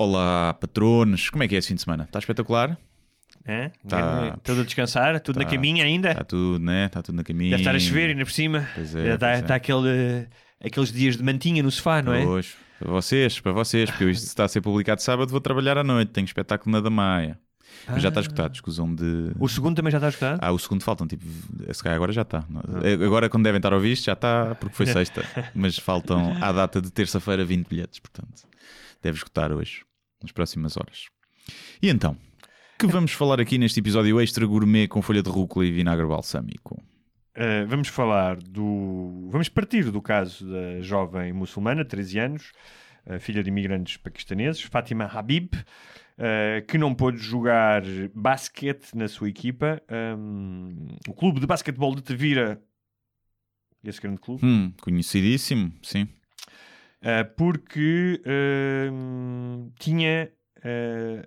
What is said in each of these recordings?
Olá, patronos. Como é que é esse fim de semana? Está espetacular? É? Tá. Tudo a descansar, tudo Tá. na caminha ainda. Está tudo, né? Está tudo na caminha. Deve estar a chover ainda por cima. Pois é, Já está, é. aquele, aqueles dias de mantinha no sofá, não é? Pois, para vocês, para vocês, porque isto está a ser publicado sábado, vou trabalhar à noite, tenho espetáculo na Damaia. Mas já está escutado, escusam de. O segundo também já está escutado? Ah, o segundo faltam, tipo, se calhar agora já está. Agora, quando devem estar a ouvir isto, já está, porque foi sexta. Mas faltam à data de terça-feira 20 bilhetes, portanto, deve escutar hoje, nas próximas horas. E então, que vamos falar aqui neste episódio extra gourmet com folha de rúcula e vinagre balsâmico? Uh, vamos falar do. Vamos partir do caso da jovem muçulmana, 13 anos, uh, filha de imigrantes paquistaneses, Fátima Habib, uh, que não pôde jogar basquete na sua equipa. Um, o clube de basquetebol de Tavira, esse grande clube, Hum, conhecidíssimo, sim. Uh, porque uh, tinha, uh,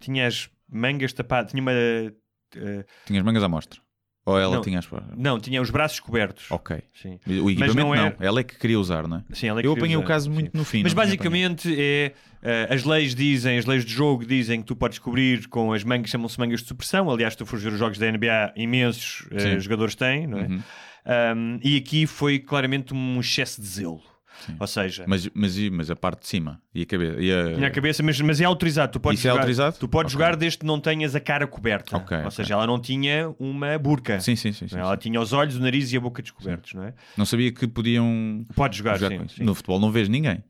tinha as mangas tapadas, tinha uma. uh, Tinha as mangas à mostra. Ou ela Não. tinha as. não, tinha os braços cobertos. Ok. Sim. O equipamento não não, é- ela é que queria usar, não é? Sim, ela é que Eu apanhei o usar, caso sim. muito no fim. Mas apanhado. basicamente é eh, as leis dizem, as leis de jogo dizem que tu podes cobrir com as mangas, chamam-se mangas de supressão. Aliás, tu fores ver os jogos da NBA, imensos Sim. jogadores têm, não é? Uhum. Um, e aqui foi claramente um excesso de zelo. Ou seja, Mas, mas, mas a parte de cima e a cabeça. E a... tinha a cabeça, mas, mas é autorizado. Tu podes Isso é jogar, autorizado? Tu podes Ok. jogar desde que não tenhas a cara coberta. Ok, Ou seja, ela não tinha uma burca. Sim, sim, sim. sim, Ela sim. tinha os olhos, o nariz e a boca descobertos, não é? Não sabia que podiam Pode jogar, jogar sim, com isso. sim. No futebol não vês ninguém.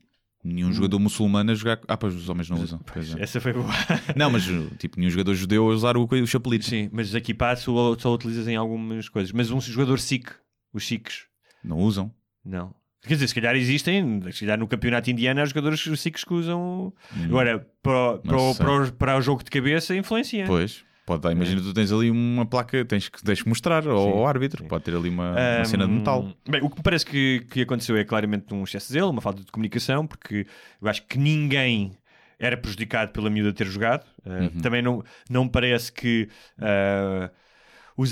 Nenhum jogador muçulmano a jogar. Ah, pois os homens não usam. Pois é. Essa foi boa. Não, mas tipo, nenhum jogador judeu a usar o, o chapelito. Sim, mas aqui só, só utilizas em algumas coisas. Mas um jogador sikh, os sikhs, Não usam. não. Quer dizer, se calhar existem, se calhar no campeonato indiano há jogadores que usam. Agora, para, o- para, o- Hum. para, o- para o jogo de cabeça, influencia. Pois. Pode dar. Imagina, tu tens ali uma placa, tens que, que mostrar ao, ao árbitro. sim. Pode ter ali uma, uma cena de metal. Bem, o que me parece que, que aconteceu é claramente um excesso de zelo, uma falta de comunicação, porque eu acho que ninguém era prejudicado pela miúda ter jogado. Uh, Uhum. Também não, não me parece que uh, os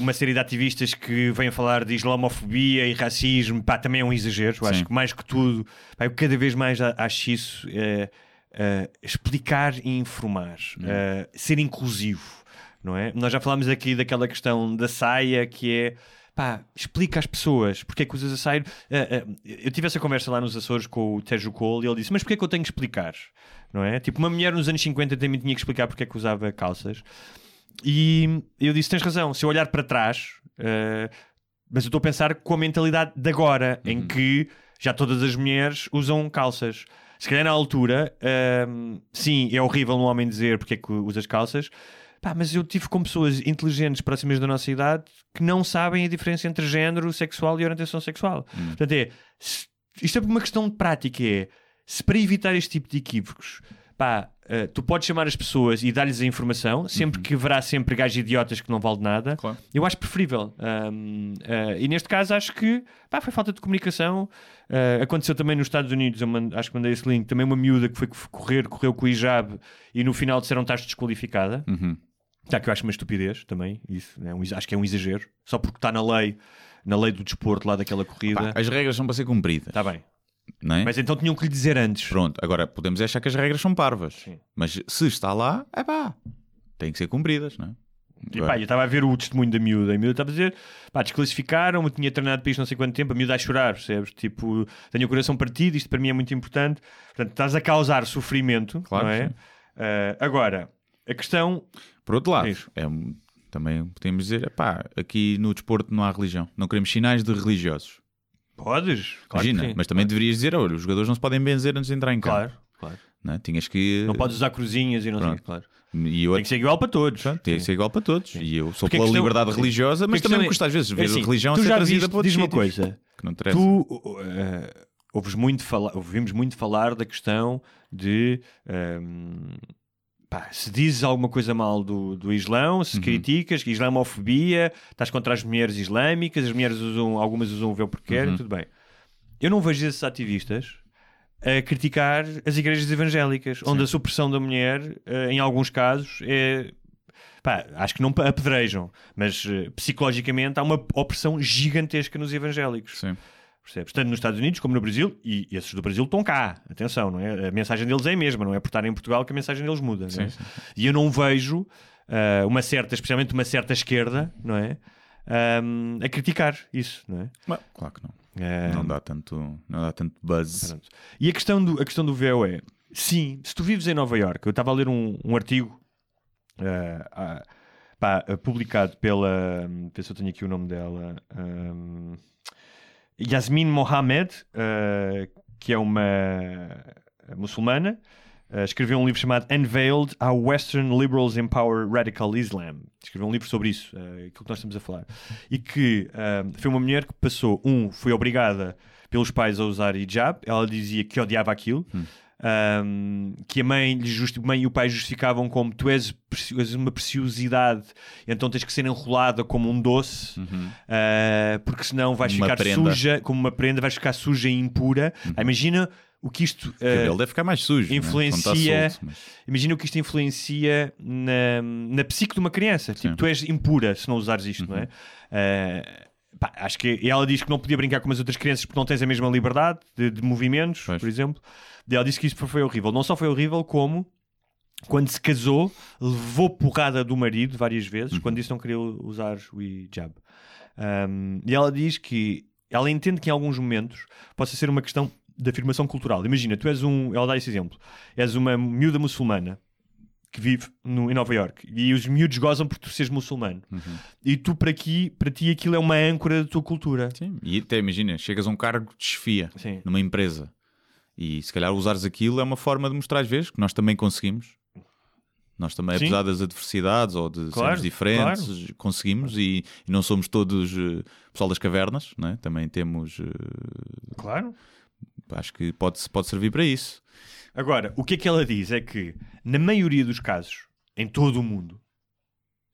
uma série de ativistas que vêm falar de islamofobia e racismo, pá, também é um exagero. Sim. acho que mais que tudo, pá, eu cada vez mais acho isso é, é, explicar e informar, é, ser inclusivo, não é? Nós já falámos aqui daquela questão da saia que é pá, explica às pessoas porque é que usas a saia. Eh, eh, eu tive essa conversa lá nos Açores com o Tejo Cole e ele disse: Mas porquê é que eu tenho que explicar? Não é? Tipo, uma mulher nos anos 50 também tinha que explicar porque é que usava calças. E eu disse: Tens razão, se eu olhar para trás, eh, mas eu estou a pensar com a mentalidade de agora, em que já todas as mulheres usam calças. Se calhar na altura, ehm, sim, é horrível um homem dizer porque é que usas calças, Pá, mas eu tive com pessoas inteligentes próximas da nossa idade que não sabem a diferença entre género sexual e orientação sexual. Portanto, é, se- isto é uma questão de prática, é se para evitar este tipo de equívocos, pá, eh, tu podes chamar as pessoas e dar-lhes a informação, sempre que haverá sempre gajos idiotas que não vale de nada, Claro. eu acho preferível. Ahm, ah, e neste caso acho que pá, foi falta de comunicação. Ah, aconteceu também nos Estados Unidos, eu mand- acho que mandei esse link, também uma miúda que foi correr, correu com o hijab e no final disseram estás desqualificada. Uhum. Já que eu acho uma estupidez também, isso, é um acho que é um exagero, só porque está na lei, na lei do desporto lá daquela corrida. Pá, as regras são para ser cumpridas. Está bem. É? Mas então tinham que lhe dizer antes. Pronto, agora podemos achar que as regras são parvas. Sim. Mas se está lá, é pá, têm que ser cumpridas, não é? E pá, eu estava a ver o testemunho da miúda. A miúda estava a dizer: pá, desclassificaram-me, tinha treinado para isto não sei quanto tempo. A miúda a chorar, percebes? Tipo, tenho o coração partido, isto para mim é muito importante. Portanto, estás a causar sofrimento, Claro, não é? Ah, agora, a questão. Por outro lado, é um- também podemos dizer, pá, aqui no desporto não há religião. Não queremos sinais de religiosos. Podes? Claro Imagina, sim. mas também deverias dizer, olha, os jogadores não se podem benzer antes de entrar em campo. Claro, claro. Não é? Tinhas que... Não podes usar cruzinhas e não sei, claro. E eu Tem que ser igual para todos. Pronto, tem que ser igual para todos. E eu sou Porque a pela questão- liberdade sim. religiosa, mas a também me questão custa é- às vezes ver é assim, a religião a tu ser já trazida para diz-me uma coisa. Que não interessa. Tu uh, ouves muito falar, ouvimos muito falar da questão de um, pá, se dizes alguma coisa mal do, do Islão, se Uhum. criticas, islamofobia, estás contra as mulheres islâmicas, as mulheres usam, algumas usam o véu porque querem, Uhum. tudo bem. Eu não vejo esses ativistas a criticar as igrejas evangélicas, onde a supressão da mulher, eh, em alguns casos, é. Pá, acho que não apedrejam, mas eh, psicologicamente há uma opressão gigantesca nos evangélicos. Sim. Percebes? Tanto nos Estados Unidos como no Brasil, e esses do Brasil estão cá. Atenção, não é? A mensagem deles é a mesma, não é por estar em Portugal que a mensagem deles muda. não é? Sim, sim. E eu não vejo ah, uma certa, especialmente uma certa esquerda, não é? Ahm, a criticar isso, não é? Mas, claro que não. Ah, Não dá tanto, não dá tanto buzz. Pronto. E a questão, do, a questão do véu é: sim, se tu vives em Nova York, eu estava a ler um, um artigo ah, ah, pá, publicado pela. Ver se eu tenho aqui o nome dela. hum, Yasmin Mohamed, ah, que é uma muçulmana. ah, escreveu um livro chamado Unveiled How Western Liberals Empower Radical Islam. Escreveu um livro sobre isso, ah, aquilo que nós estamos a falar. E que foi uma mulher que passou, um, foi obrigada pelos pais a usar hijab. Ela dizia que odiava aquilo. Um, que a mãe, lhe justi- mãe e o pai justificavam como tu és, és uma preciosidade, então tens que ser enrolada como um doce, uh, porque senão vais Uma ficar prenda. suja, como uma prenda, vais ficar suja e impura. Ah, imagina o que isto. O cabelo uh, deve ficar mais sujo. influencia- Né? Quando está solto, mas- Imagina o que isto influencia na, na psique de uma criança. Tipo, tu és impura se não usares isto, não é? Uh, pá, acho que e ela diz que não podia brincar com as outras crianças porque não tens a mesma liberdade de, de movimentos, Pois. por exemplo. E ela disse que isso foi horrível. Não só foi horrível, como quando se casou, levou porrada do marido várias vezes quando disse que não queria usar o hijab. Um, e ela diz que ela entende que em alguns momentos possa ser uma questão de afirmação cultural. Imagina, tu és um, ela dá esse exemplo, és uma miúda muçulmana que vive no- em Nova York e os miúdos gozam por tu seres muçulmano e tu para aqui, para ti aquilo é uma âncora da tua cultura. Sim, e até imagina, chegas a um cargo de chefia Sim. numa empresa e se calhar usares aquilo é uma forma de mostrar às vezes que nós também conseguimos. Nós também, Sim. apesar das adversidades ou de Claro, sermos diferentes, conseguimos e, e não somos todos eh, pessoal das cavernas, né? também temos. eh, Claro. Acho que pode, pode servir para isso. Agora, o que é que ela diz é que, na maioria dos casos, em todo o mundo,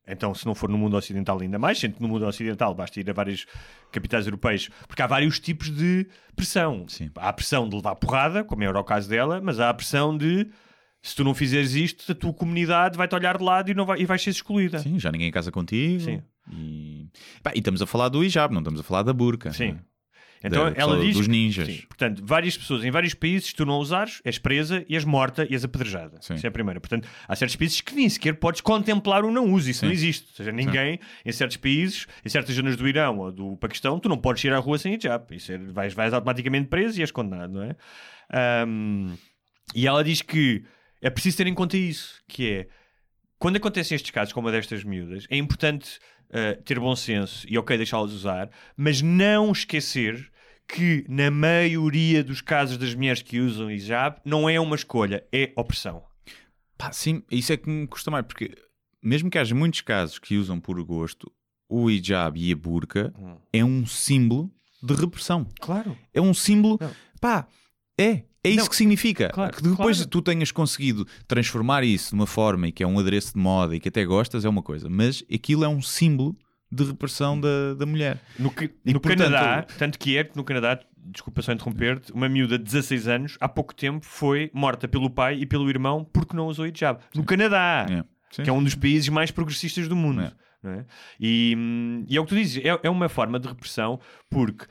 então se não for no mundo ocidental ainda mais, sendo que no mundo ocidental basta ir a várias capitais europeias, porque há vários tipos de pressão. Sim. Há a pressão de levar porrada, como era o caso dela, mas há a pressão de se tu não fizeres isto, a tua comunidade vai-te olhar de lado e, não vai, e vais ser excluída. Sim, já ninguém casa contigo. Sim. E, pá, e estamos a falar do hijab, não estamos a falar da burca. Sim. né? Então Da- ela diz. dos que- ninjas. sim. Portanto, várias pessoas em vários países, se tu não usares, és presa e és morta e és apedrejada. Sim. Isso é a primeira. Portanto, há certos países que nem sequer podes contemplar o não uso. Isso Sim. não existe. Ou seja, ninguém, em certos países, em certas zonas do Irão ou do Paquistão, tu não podes ir à rua sem hijab. Isso é, vais, vais automaticamente preso e és condenado, não é? Ahm, e ela diz que é preciso ter em conta isso, que é quando acontecem estes casos, como a destas miúdas, é importante uh, ter bom senso e ok deixá-las usar, mas não esquecer que na maioria dos casos das mulheres que usam hijab não é uma escolha, é opressão. Pá, sim, isso é que me custa mais, porque mesmo que haja muitos casos que usam por gosto, o hijab e a burca Hum. é um símbolo de repressão. Claro. É um símbolo. Não. Pá, é. É isso Não, que significa. claro, que depois claro. tu tenhas conseguido transformar isso numa forma e que é um adereço de moda e que até gostas, é uma coisa. Mas aquilo é um símbolo de repressão da, da mulher. No, que- E, no portanto- Canadá, tanto que é que no Canadá, desculpa só interromper-te, uma miúda de 16 anos, há pouco tempo, foi morta pelo pai e pelo irmão porque não usou hijab. No Canadá! É. Sim. que é um dos países mais progressistas do mundo. É. não é? E, hum, e é o que tu dizes, é, é uma forma de repressão, porque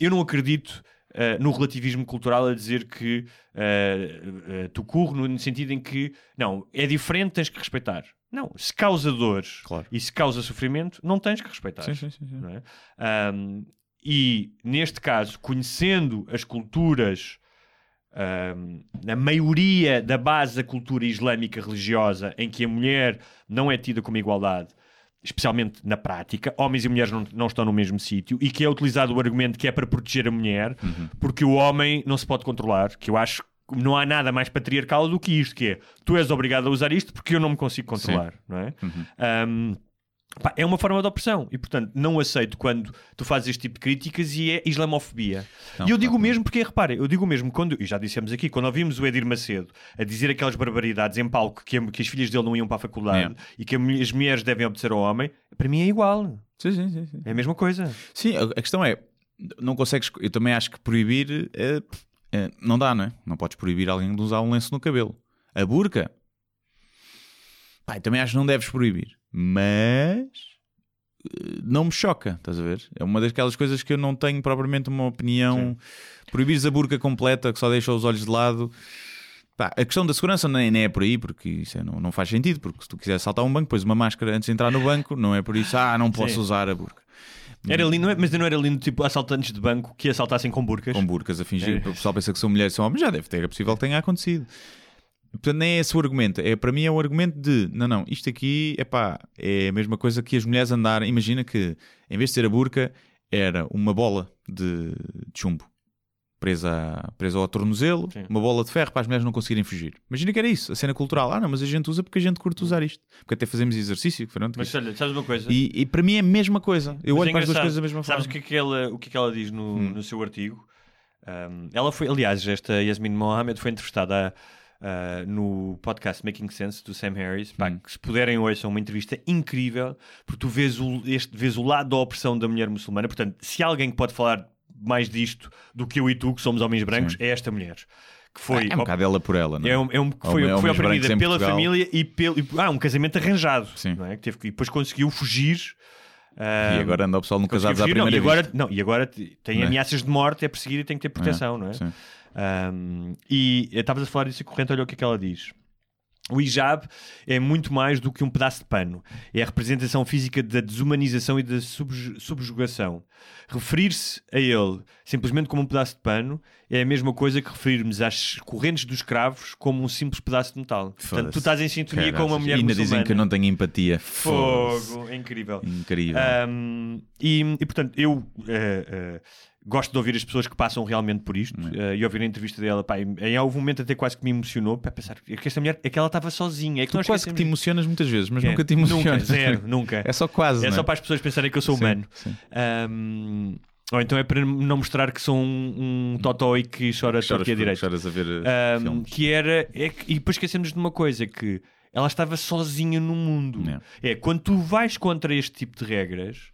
eu não acredito ah, no relativismo cultural a dizer que ah, ah, tu corro no, no sentido em que não, é diferente, tens que respeitar. Não, se causa dores Claro. e se causa sofrimento, não tens que respeitar. Sim, sim, sim, é? Ahm, e neste caso, conhecendo as culturas, a maioria da base da cultura islâmica religiosa, em que a mulher não é tida como igualdade, especialmente na prática, homens e mulheres não, não estão no mesmo sítio, e que é utilizado o argumento que é para proteger a mulher, porque o homem não se pode controlar, que eu acho que não há nada mais patriarcal do que isto, que é tu és obrigado a usar isto porque eu não me consigo controlar, não é? Ahm, Pá, é uma forma de opressão e, portanto, não aceito quando tu fazes este tipo de críticas e é islamofobia. Não, e eu digo que mesmo porque, repara, eu digo mesmo quando, e já dissemos aqui, quando ouvimos o Edir Macedo a dizer aquelas barbaridades em palco que, que as filhas dele não iam para a faculdade É. e que as mulheres devem obedecer ao homem, para mim é igual. Sim, sim, sim, sim. É a mesma coisa. Sim, a, questão é, não consegues. Eu também acho que proibir é, é, não dá, não é? Não podes proibir alguém de usar um lenço no cabelo. A burca, pá, também acho que não deves proibir, mas eh, não me choca, estás a ver? É uma daquelas coisas que eu não tenho propriamente uma opinião. Proibires a burca completa, que só deixa os olhos de lado. Pá, a questão da segurança nem, nem é por aí, porque isso é- não, não faz sentido. Porque se tu quiser saltar um banco, pões uma máscara antes de entrar no banco, não é por isso, ah, não posso Sim. usar a burca. Era lindo, não é- mas não era lindo tipo assaltantes de banco que assaltassem com burcas. Com burcas a fingir, É. o pessoal pensa que são mulheres e são homens, já deve ter, é possível que tenha acontecido. Portanto, nem é esse o argumento. É, para mim é o argumento de não, não, isto aqui epá, é a mesma coisa que as mulheres andarem. Imagina que em vez de ser a burca, era uma bola de, de chumbo presa, presa ao tornozelo, Sim. uma bola de ferro para as mulheres não conseguirem fugir. Imagina que era isso, a cena cultural. Ah, não, mas a gente usa porque a gente curte usar isto. Porque até fazemos exercício. Pronto, Mas olha, sabes uma coisa? e, e para mim é a mesma coisa. Eu Mas olho é para as duas coisas da mesma Sabes forma. o que, é que ela, o que é que ela diz no, Hum. no seu artigo? Um, ela foi, aliás, esta Yasmin Mohammed foi entrevistada ah, no podcast Making Sense do Sam Harris. Pá, Hum. que se puderem ouçam uma entrevista incrível, porque tu vês o, este, vês o lado da opressão da mulher muçulmana. Portanto, se alguém que pode falar mais disto do que eu e tu, que somos homens brancos, Sim. é esta mulher. Que foi, é um bocado ela por ela, não é? é um, é um, foi, que foi homens oprimida pela Portugal. família e pelo. e- ah, um casamento arranjado. Sim. Não é? que teve, e depois conseguiu fugir. E ah, agora anda o pessoal no casados à fugir, não, primeira e agora, vista. não, e agora tem Não é? ameaças de morte, é perseguido e tem que ter proteção, não é? Sim. Um, e estavas a falar disso e corrente, olha o que é que ela diz. O hijab é muito mais do que um pedaço de pano. É a representação física da desumanização e da subju- subjugação. Referir-se a ele simplesmente como um pedaço de pano é a mesma coisa que referirmos às correntes dos escravos como um simples pedaço de metal. Portanto, tu estás em sintonia com uma mulher E ainda dizem que eu não tenho empatia. Fogo, é incrível. Incrível. Um, e, e, portanto, eu eh, eh, gosto de ouvir as pessoas que passam realmente por isto eh, e ouvir a entrevista dela. Pá, em, algum momento até quase que me emocionou para pensar é que esta mulher é que ela estava sozinha. É que tu quase que te emocionas muitas vezes, mas É, nunca te Nunca, emocionas. zero, nunca. É só quase. É não só para as pessoas pensarem que eu sou Sim, humano. sim. Um, ou então é para não mostrar que sou um, um totó e que chora Choras, torto e a por- direito. choras a ver uh, Um, filmes. que era é que- e depois esquecemos de uma coisa que ela estava sozinha no mundo É. é quando tu vais contra este tipo de regras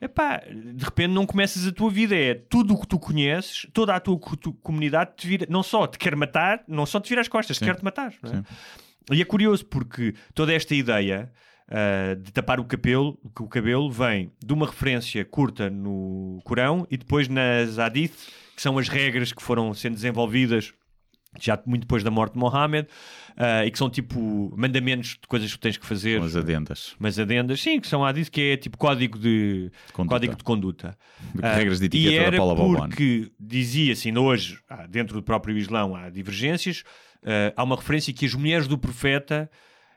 epá, de repente não começas a tua vida é tudo o que tu conheces toda a tua co- tu- comunidade te vira, não só te quer matar não só te vira as costas, Sim. quer te matar é? E é curioso porque toda esta ideia ah, de tapar o cabelo, que o cabelo vem de uma referência curta no Corão e depois nas Hadith, que são as regras que foram sendo desenvolvidas já muito depois da morte de Mohammed ah, e que são tipo mandamentos de coisas que tens que fazer, Com as adendas. mas adendas, sim, que são Hadith, que é tipo código de, Conduta. código de conduta. Ah, Regras de e etiqueta da era Paula Balboni. porque dizia-se, ainda hoje, dentro do próprio Islão, há divergências. ah, há uma referência que as mulheres do profeta,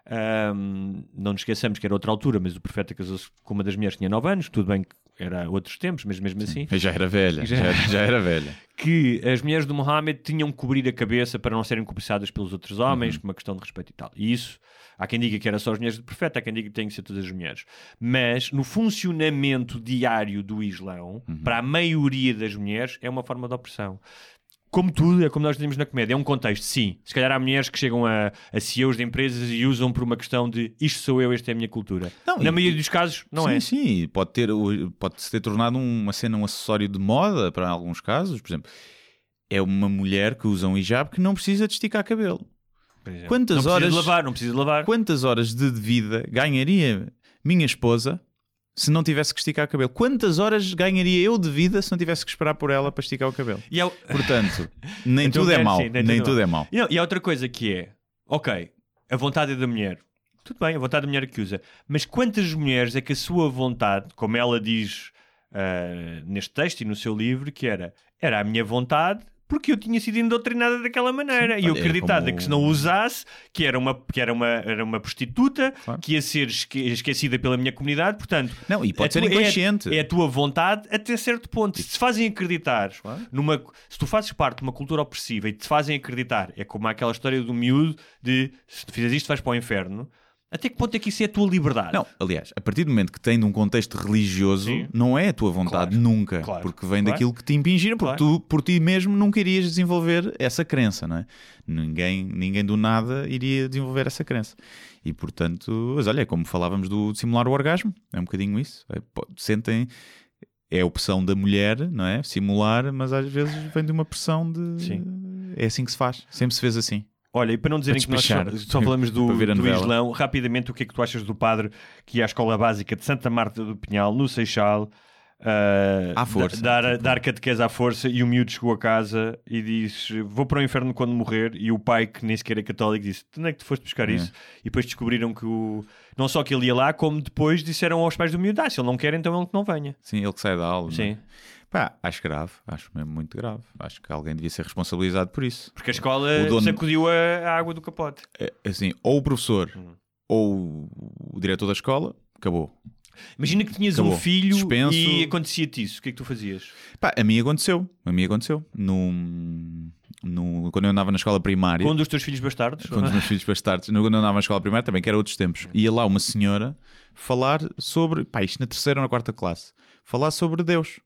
ahm, não nos esqueçamos que era outra altura, mas o profeta casou-se com uma das mulheres que tinha 9 anos, tudo bem que era outros tempos, mas mesmo assim, Eu já era velha. Já- Já, já era velha. que as mulheres do Mohammed tinham que cobrir a cabeça para não serem cobiçadas pelos outros Uhum. homens, por uma questão de respeito e tal. E isso, há quem diga que era só as mulheres do profeta, há quem diga que tem que ser todas as mulheres. Mas no funcionamento diário do Islão, Uhum. para a maioria das mulheres, é uma forma de opressão. Como tudo, é como nós dizemos na comédia, é um contexto, sim. Se calhar há mulheres que chegam a, a CEOs de empresas e usam por uma questão de isto sou eu, esta é a minha cultura. Não, na e- maioria dos casos, não sim, é. Sim, pode ter, pode -se ter tornado uma cena um acessório de moda para alguns casos. Por exemplo, é uma mulher que usa um hijab que não precisa de esticar cabelo. Quantas não precisa horas- de lavar, não precisa de lavar. Quantas horas de vida ganharia minha esposa se não tivesse que esticar o cabelo? Quantas horas ganharia eu de vida se não tivesse que esperar por ela para esticar o cabelo? E há- Portanto, nem Então, tudo é é, mau. sim, nem nem tudo é tudo é mau. E, e há outra coisa que é, ok, a vontade é da mulher. Tudo bem, a vontade da mulher é que usa. Mas quantas mulheres é que a sua vontade, como ela diz ah, neste texto e no seu livro, que era, era a minha vontade porque eu tinha sido indoctrinada daquela maneira e eu é acreditada como- que se não usasse, que era uma, que era uma, era uma prostituta, Claro. que ia ser esque- esquecida pela minha comunidade, portanto... Não, e pode ser tua- é a- inconsciente. É, a tua vontade até certo ponto. Se te fazem acreditar Claro. numa. Se tu fazes parte de uma cultura opressiva e te fazem acreditar, é como aquela história do miúdo de se tu fizeres isto vais para o inferno. Até que ponto é que isso é a tua liberdade? Não, aliás, a partir do momento que tem de um contexto religioso, Sim. não é a tua vontade Claro, nunca, claro, porque vem claro. daquilo que te impingiram, porque tu por ti mesmo nunca irias desenvolver essa crença, não é? Ninguém, ninguém do nada iria desenvolver essa crença. E portanto, mas olha, é como falávamos do de simular o orgasmo, é um bocadinho isso. É, sentem é a opção da mulher, não é? Simular, mas às vezes vem de uma pressão de Sim. é assim que se faz, sempre se fez assim. Olha, e para não dizerem Para que nós só, só falamos do, do. Islão, rapidamente o que é que tu achas do padre que ia à escola básica de Santa Marta do Pinhal, no Seixal, ah, À força. da- dar, dar catequese à força e o miúdo chegou a casa e disse vou para o inferno quando morrer e o pai que nem sequer é católico disse onde é que tu foste buscar É. isso? E depois descobriram que o... não só que ele ia lá como depois disseram aos pais do miúdo ah, se ele não quer então ele que não venha Sim, ele que sai da aula. não é? Sim. Pá, acho grave, acho mesmo muito grave. Acho que alguém devia ser responsabilizado por isso. porque a escola dono- sacudiu a, água do capote É, Assim, ou o professor Hum. ou o diretor da escola, acabou. imagina que tinhas um Acabou. filho Dispenso. e acontecia-te isso, o que é que tu fazias? Pá, a mim aconteceu. A mim aconteceu. No, quando eu andava na escola primária. Com um dos teus filhos bastardos? com os meus filhos bastardos, quando eu andava na escola primária também, que era outros tempos, ia lá uma senhora falar sobre, pá, isto na terceira ou na quarta classe, falar sobre Deus,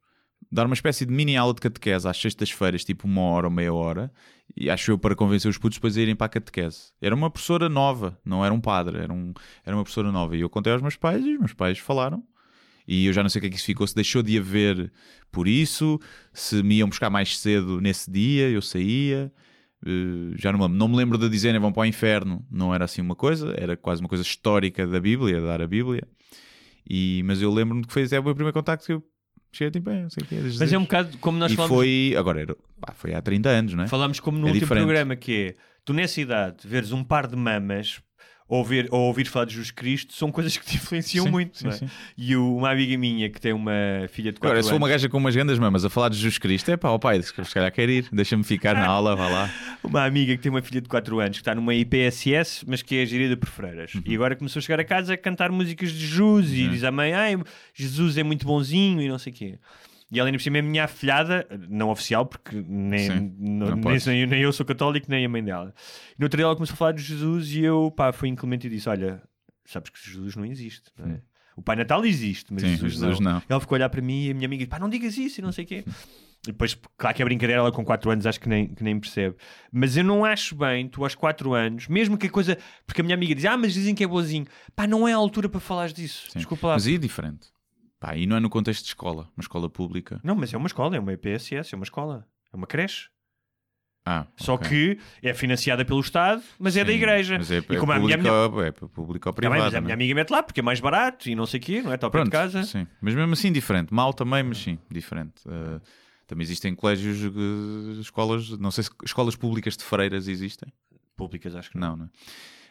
dar uma espécie de mini aula de catequese às sextas-feiras, tipo uma hora ou meia hora, e acho eu para convencer os putos depois a irem para a catequese. Era uma professora nova, não era um padre, era, um, era uma professora nova. E eu contei aos meus pais e os meus pais falaram. E eu já não sei o que é que isso ficou, se deixou de haver por isso, se me iam buscar mais cedo nesse dia, eu saía. Uh, já não me, lembro. não me lembro de dizerem vão para o inferno, não era assim uma coisa, era quase uma coisa histórica da Bíblia, dar a Bíblia. E, mas eu lembro-me que foi é o meu primeiro contacto que eu cheguei tipo, é, não sei o que é, Mas é um bocado como nós E falamos, foi, agora era, pá, foi há 30 anos, não é? falamos como no É último diferente. programa, que é tu nessa idade veres um par de mamas ou, ver, ou ouvir falar de Jesus Cristo são coisas que te influenciam Sim, muito. sim, não é? sim. E o- uma amiga minha que tem uma filha de 4 Agora, anos. for uma gaja com umas grandes mamas a falar de Jesus Cristo, é pá, ó pai, se calhar quer ir, deixa-me ficar na aula, vá lá. Uma amiga que tem uma filha de 4 anos que está numa IPSS, mas que é gerida por freiras. Uhum. E agora começou a chegar a casa a cantar músicas de Jesus e diz à mãe: Ai, Jesus é muito bonzinho e não sei o quê. E ela ainda por cima é minha afilhada, não oficial, porque nem, Sim, não- nem, nem, eu sou católico, nem a mãe dela. E no outro dia ela começou a falar de Jesus e eu, pá, fui inclemente e disse: Olha, sabes que Jesus não existe, não é? O Pai Natal existe, mas Sim, Jesus, Jesus não. não. Ela ficou a olhar para mim e a minha amiga disse: Pá, não digas isso e não sei o quê. E depois, claro que é brincadeira, ela com 4 anos acho que nem, que nem percebe. Mas eu não acho bem, tu aos 4 anos, mesmo que a coisa. Porque a minha amiga diz, ah, mas dizem que é boazinho. Pá, não é a altura para falares disso. Sim. Desculpa lá. Mas é diferente. Pá, e não é no contexto de escola, uma escola pública. Não, mas é uma escola, é uma EPSS, é uma escola. É uma creche. Ah, Só ok. que é financiada pelo Estado, mas é da Sim, igreja. Mas é, e é como a minha, público, minha... é público ou Tá privado. mas a minha não é? amiga mete lá porque é mais barato e não sei o quê, não é? Está pé de casa. sim. Mas mesmo assim diferente. Mal também, mas sim, diferente. Uh, também existem colégios, uh, escolas, não sei se escolas públicas de freiras existem. Públicas, acho que Não, não é?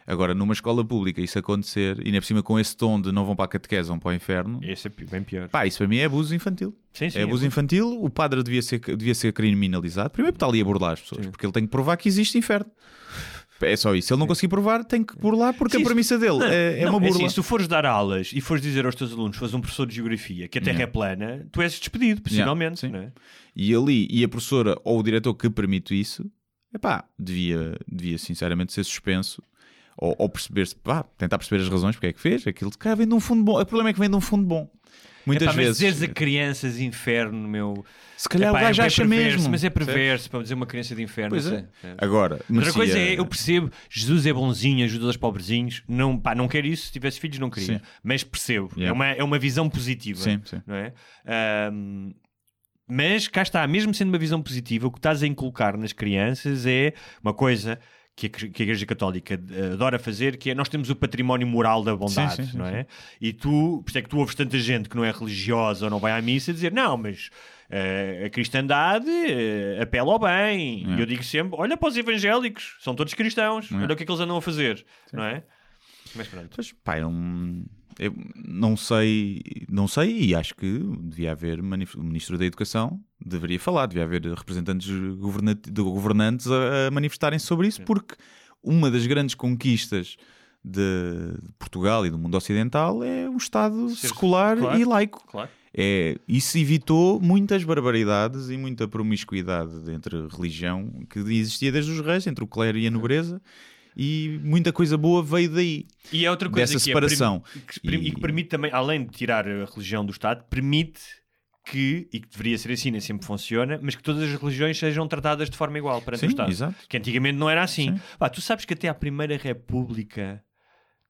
Agora, numa escola pública, isso acontecer, e ainda por cima com esse tom de não vão para a catequese, vão para o inferno, Esse é bem pior. pá, isso para mim é abuso infantil. Sim, sim. é abuso infantil, o padre devia ser, devia ser criminalizado. Primeiro porque está ali a burlar as pessoas, porque ele tem que provar que existe inferno. É só isso. Se ele não conseguir provar, tem que burlar, porque Sim, a premissa dele é, é Não, uma burla. assim, se tu fores dar aulas e fores dizer aos teus alunos, fores um professor de geografia, que a Terra é plana, tu és despedido, possivelmente. sim. não é? E ali, e a professora ou o diretor que permite isso, epá, devia, devia sinceramente ser suspenso. Ou, ou perceber-se, pá, tentar perceber as razões porque é que fez aquilo. Cara, vem de um fundo bom. O problema é que vem de um fundo bom. Muitas Epá, mas vezes. dizeres a crianças inferno, meu. Se calhar Epá, o gajo é acha perverso, mesmo. Mas é perverso para dizer uma criança de inferno. Pois é. sei. Agora, Outra coisa é, eu percebo, Jesus é bonzinho, ajuda os pobrezinhos. Não, pá, não quero isso, se tivesse filhos não queria. Sim. Mas percebo, é, Yeah. uma, é uma visão positiva. Sim, sim. Não é? Ahm, mas cá está, mesmo sendo uma visão positiva, o que estás a inculcar nas crianças é uma coisa que a, que a Igreja Católica eh, adora fazer, que é nós temos o património moral da bondade, Sim, sim, sim, não é? E tu, por isso é que tu ouves tanta gente que não é religiosa ou não vai à missa dizer, não, mas eh, a cristandade eh, apela ao bem. E É. eu digo sempre, olha para os evangélicos, são todos cristãos, É. olha o que é que eles andam a fazer, não é? Mas pronto. Pois, pá, é um- eu não sei, não sei, e acho que devia haver o Ministro da Educação deveria falar, devia haver representantes de governantes a, a manifestarem sobre isso, porque uma das grandes conquistas de Portugal e do mundo ocidental é um Estado Ser- secular claro. e laico. Claro. É, isso evitou muitas barbaridades e muita promiscuidade entre religião que existia desde os reis, entre o clero e a nobreza, e muita coisa boa veio daí. E é outra coisa Dessa que é separação. que, prim- E- e que permite também, além de tirar a religião do Estado, permite que, e que deveria ser assim, nem sempre funciona, mas que todas as religiões sejam tratadas de forma igual perante o Sim, Estado. exato. Que antigamente não era assim. Sim. Pá, tu sabes que até à Primeira República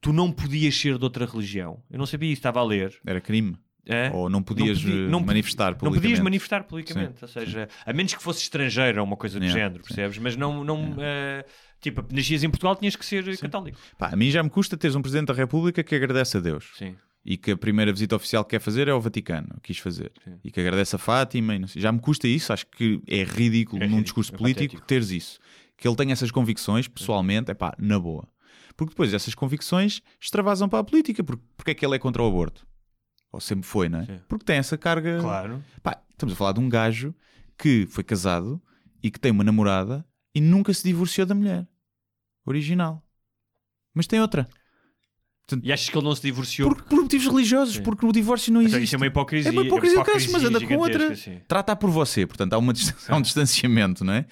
tu não podias ser de outra religião. Eu não sabia isso, estava a ler. Era crime. Hã? Ou não podias podia- eh, não podia- manifestar Não publicamente. podias manifestar publicamente, ou seja, a menos que fosse estrangeiro ou uma coisa do Yeah, género, sim. percebes? Mas não, não, eh, Tipo, nascias em Portugal, tinhas que ser católico. Pá, a mim já me custa teres um Presidente da República que agradece a Deus. Sim. E que a primeira visita oficial que quer fazer é ao Vaticano, quis fazer. Sim. E que agradece a Fátima. E não sei. Já me custa isso, acho que é ridículo É num ridículo, discurso é político patético. teres isso. Que ele tenha essas convicções, pessoalmente, é pá, na boa. Porque depois essas convicções extravasam para a política. Porque, porque é que ele é contra o aborto? Ou sempre foi, não é? Sim. Porque tem essa carga. Claro. Pá, estamos a falar de um gajo que foi casado e que tem uma namorada e nunca se divorciou da mulher original. Mas tem outra. E achas que ele não se divorciou? Por, por motivos religiosos, Sim. porque o divórcio não Então, existe. isso é uma hipocrisia. É uma hipocrisia, hipocrisia caraças, mas anda com outra. gigantesca, sim. Trata por você, portanto há, uma, há um distanciamento, não é?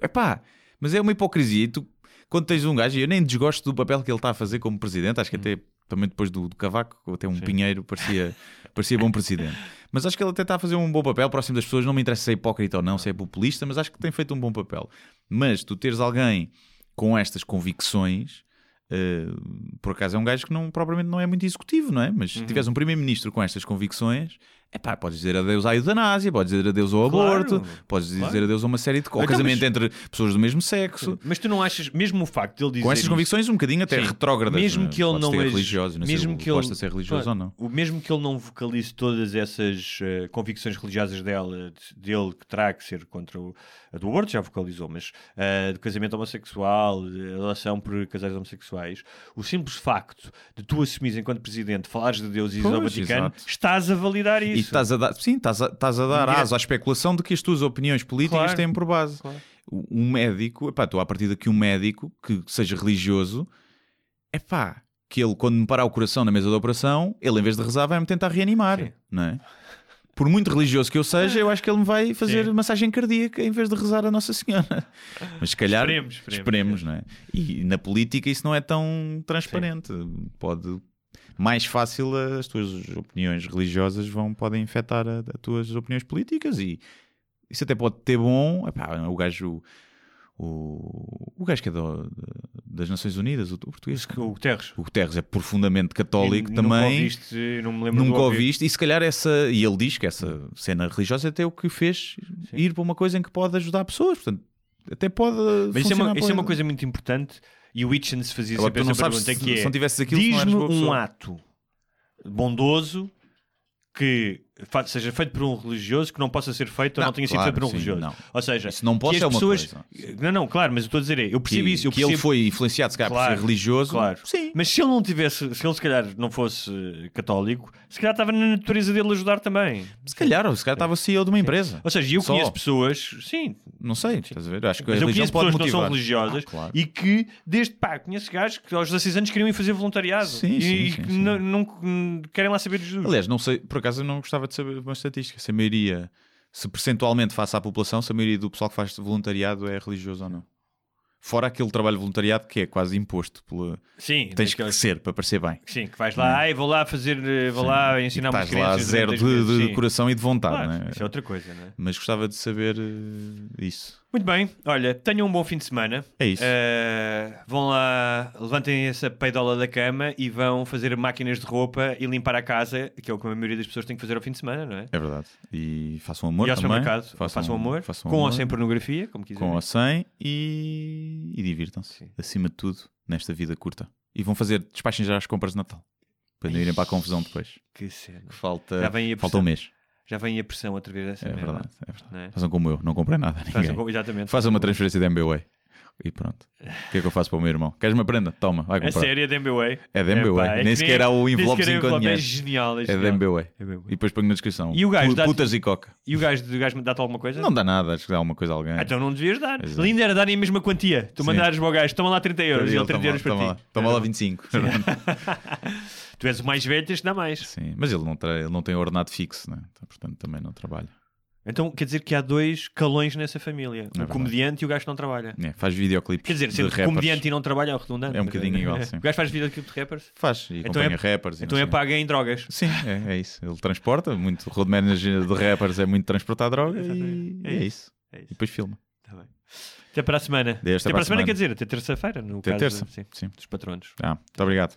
Epá, mas é uma hipocrisia. E tu, quando tens um gajo, e eu nem desgosto do papel que ele está a fazer como presidente, acho que até também depois do, do Cavaco, até um. Sim. Pinheiro parecia, parecia bom presidente. Mas acho que ele até está a fazer um bom papel, próximo das pessoas. Não me interessa se é hipócrita ou não, se é populista, mas acho que tem feito um bom papel. Mas tu teres alguém com estas convicções. eh, por acaso é um gajo que não, propriamente não é muito executivo, não é? Mas Uhum. se tiveres um primeiro-ministro com estas convicções, é pá, podes dizer adeus à eutanásia, podes dizer adeus ao Claro. aborto, podes dizer Claro. adeus a uma série de. Ao Então, casamento mas- entre pessoas do mesmo sexo. Mas tu não achas, mesmo o facto de ele dizer Com estas isso, convicções um bocadinho até Sim. retrógradas. Mesmo é? que ele Podes não ex- religioso, não sei mesmo se que ele- ser religioso Claro. ou não. Mesmo que ele não vocalize todas essas eh, convicções religiosas dela, de- dele que terá que ser contra o a do aborto, já vocalizou, mas eh, do casamento homossexual, relação por casais homossexuais, o simples facto de tu assumires enquanto presidente, falares de Deus e ires ao Vaticano, exato. estás a validar E estás a dar, sim, estás a, estás a dar asa à especulação de que as tuas opiniões políticas Claro. têm por base. Claro. Um médico, epá, estou a partir daqui um médico que seja religioso, epá, que ele, quando me parar o coração na mesa da operação, ele em vez de rezar vai-me tentar reanimar, Sim. não é? Por muito religioso que eu seja, eu acho que ele me vai fazer Sim. massagem cardíaca em vez de rezar a Nossa Senhora. Mas se calhar Esperemos, esperemos. esperemos, não é? E na política isso não é tão transparente. Pode mais fácil as tuas opiniões religiosas vão podem afetar a- as tuas opiniões políticas e isso até pode ter bom. Epá, o gajo o, o gajo que é do- das Nações Unidas, o, o português, O Guterres. o Guterres é profundamente católico E também. Nunca ouviste, não me lembro Nunca ouviste, e se calhar essa, e ele diz que essa cena religiosa até é o que fez ir para uma coisa em que pode ajudar pessoas, portanto, até pode. Mas isso é, uma, isso é uma coisa muito importante e o Hitchens fazia Agora, sempre tu não essa pergunta se, que é diz-me um ato bondoso que seja feito por um religioso que não possa ser feito ou Não, não tenha sido claro, feito por um sim, religioso. não. Ou seja, Isso não pode ser uma pessoas... coisa. Não, não, claro, mas eu estou a dizer, é, eu percebo que, isso, eu que ele percebo... foi influenciado, se calhar, por Claro, ser religioso. claro. Sim. Mas se ele não tivesse, se ele se calhar não fosse eh, católico, se calhar estava na natureza dele ajudar também. Se calhar, ou se calhar estava CEO de uma empresa. Ou seja, eu Só. conheço pessoas, sim, Não sei, estás a ver? Acho que mas a eu conheço pessoas que não são motivar. religiosas Ah, claro. e que, desde pá, conheço gajos que aos 16 anos queriam ir fazer voluntariado Sim, e, sim, e sim. não, não- querem lá saber de Jesus. Aliás, não sei, por acaso eu não gostava de saber uma estatística, se a maioria, se percentualmente face à população, se a maioria do pessoal que faz voluntariado é religioso ou não. Fora aquele trabalho de voluntariado que é quase imposto pela... sim, Tens que ser para parecer bem. sim, que vais lá, ai, vou lá fazer, eh, vou lá ensinar umas Estás lá crianças. zero de, de Sim. coração e de vontade, Claro, não é? Isso é outra coisa, não é? Mas gostava de saber eh, isso. Muito bem, olha, tenham um bom fim de semana. É isso. Eh, vão lá, levantem essa peidola da cama e vão fazer máquinas de roupa e limpar a casa, que é o que a maioria das pessoas tem que fazer ao fim de semana, não é? É verdade. E façam amor e ao também. supermercado, façam, amor, façam com amor, ou sem pornografia, como quiserem. Com ou sem e, e divirtam-se. Acima de tudo, nesta vida curta. E vão fazer, despachem já as compras de Natal. Para não irem para a confusão depois. Que cena. Que falta, falta um mês. Já vem a pressão outra vez dessa É merda, verdade, é verdade. não é? Façam como eu, não comprei nada. Façam como- exatamente. Façam uma transferência de MBWay. E pronto. O que é que eu faço para o meu irmão? Queres uma prenda? Toma, vai É comprar. sério, é de MBWay. É de MBWay. Epá, é Nem que sequer há o envelope é com envelope, dinheiro. É genial, é É de genial. É. E depois ponho na descrição. E o gajo dá-te- Putas e coca. E o gajo, o gajo dá-te alguma coisa? Não dá nada, acho que dá alguma coisa a alguém. Ah, então não devias dar. Pois é. Lindo era darem a mesma quantia. Tu Sim. mandares para o gajo, toma lá 30 euros e ele 30 euros para toma, ti. lá- Toma lá 25. Tu és o mais velho, tens de dar mais. Sim, mas ele não, ele não tem ordenado fixo, né? Então, portanto também não trabalha. Então quer dizer que há dois calões nessa família. o verdade. comediante e o gajo que não trabalha. É, faz videoclipes. Quer dizer, sendo comediante e não trabalha é o redundante. É um bocadinho igual, sim. O gajo faz videoclipe de rappers. Faz e Então acompanha é- rappers. e Então é paga em drogas. Sim, é, é isso. Ele transporta muito. Road manager de rappers é muito transportar droga e, e É é isso. É E isso. depois filma. Tá bem. Até para a semana. Até para a semana, semana. quer dizer, até terça-feira, no Até caso terça. sim, Sim. dos patronos. Ah, muito obrigado.